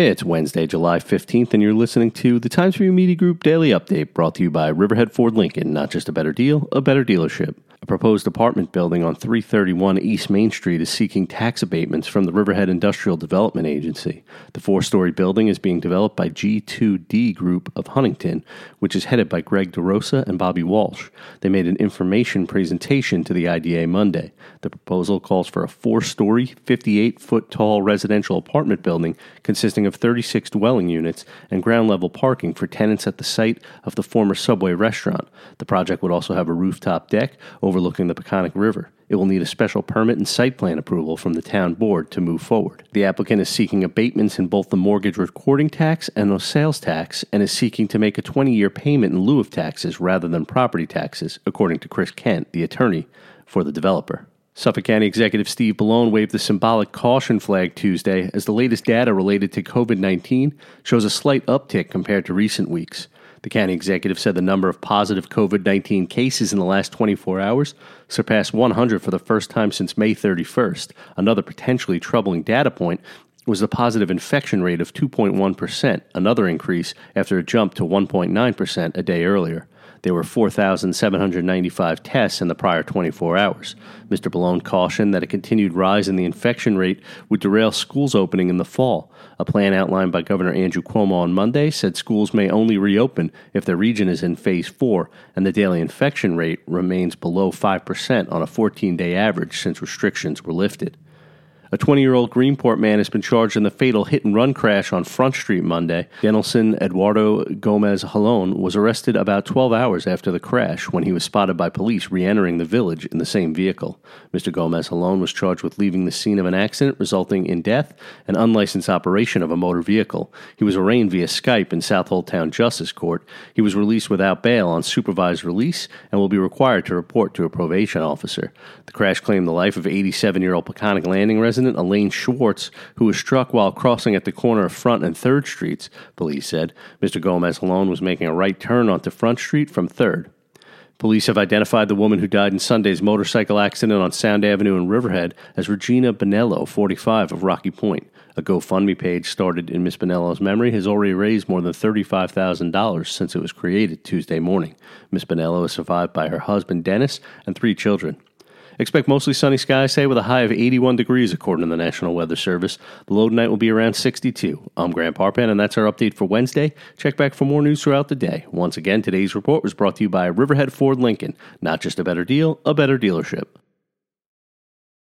It's Wednesday, July 15th, and you're listening to the Times Review Media Group Daily Update brought to you by Riverhead Ford Lincoln. Not just a better deal, a better dealership. Proposed apartment building on 331 East Main Street is seeking tax abatements from the Riverhead Industrial Development Agency. The four story building is being developed by G2D Group of Huntington, which is headed by Greg DeRosa and Bobby Walsh. They made an information presentation to the IDA Monday. The proposal calls for a four story, 58 foot tall residential apartment building consisting of 36 dwelling units and ground level parking for tenants at the site of the former Subway restaurant. The project would also have a rooftop deck overlooking the Peconic River. It will need a special permit and site plan approval from the town board to move forward. The applicant is seeking abatements in both the mortgage recording tax and the sales tax and is seeking to make a 20 year payment in lieu of taxes rather than property taxes, according to Chris Kent, the attorney for the developer. Suffolk County Executive Steve Bellone waved the symbolic caution flag Tuesday as the latest data related to COVID 19 shows a slight uptick compared to recent weeks. The county executive said the number of positive COVID 19 cases in the last 24 hours surpassed 100 for the first time since May 31st. Another potentially troubling data point was the positive infection rate of 2.1%, another increase after a jump to 1.9% a day earlier. There were 4,795 tests in the prior 24 hours. Mr. Bellone cautioned that a continued rise in the infection rate would derail schools opening in the fall. A plan outlined by Governor Andrew Cuomo on Monday said schools may only reopen if the region is in phase 4 and the daily infection rate remains below 5% on a 14 day average since restrictions were lifted. A 20 year old Greenport man has been charged in the fatal hit and run crash on Front Street Monday. Denelson Eduardo Gomez Halon was arrested about 12 hours after the crash when he was spotted by police re entering the village in the same vehicle. Mr. Gomez Halon was charged with leaving the scene of an accident resulting in death and unlicensed operation of a motor vehicle. He was arraigned via Skype in Southold Town Justice Court. He was released without bail on supervised release and will be required to report to a probation officer. The crash claimed the life of 87 year old Peconic Landing resident resident Elaine Schwartz, who was struck while crossing at the corner of Front and 3rd Streets, police said. Mr. Gomez Halon was making a right turn onto Front Street from 3rd. Police have identified the woman who died in Sunday's motorcycle accident on Sound Avenue in Riverhead as Regina Bonello, 45, of Rocky Point. A GoFundMe page started in Miss Bonello's memory has already raised more than $35,000 since it was created Tuesday morning. Miss Bonello is survived by her husband Dennis and three children. Expect mostly sunny skies today with a high of 81 degrees, according to the National Weather Service. The low tonight will be around 62. I'm Grant Parpan, and that's our update for Wednesday. Check back for more news throughout the day. Once again, today's report was brought to you by Riverhead Ford Lincoln. Not just a better deal, a better dealership.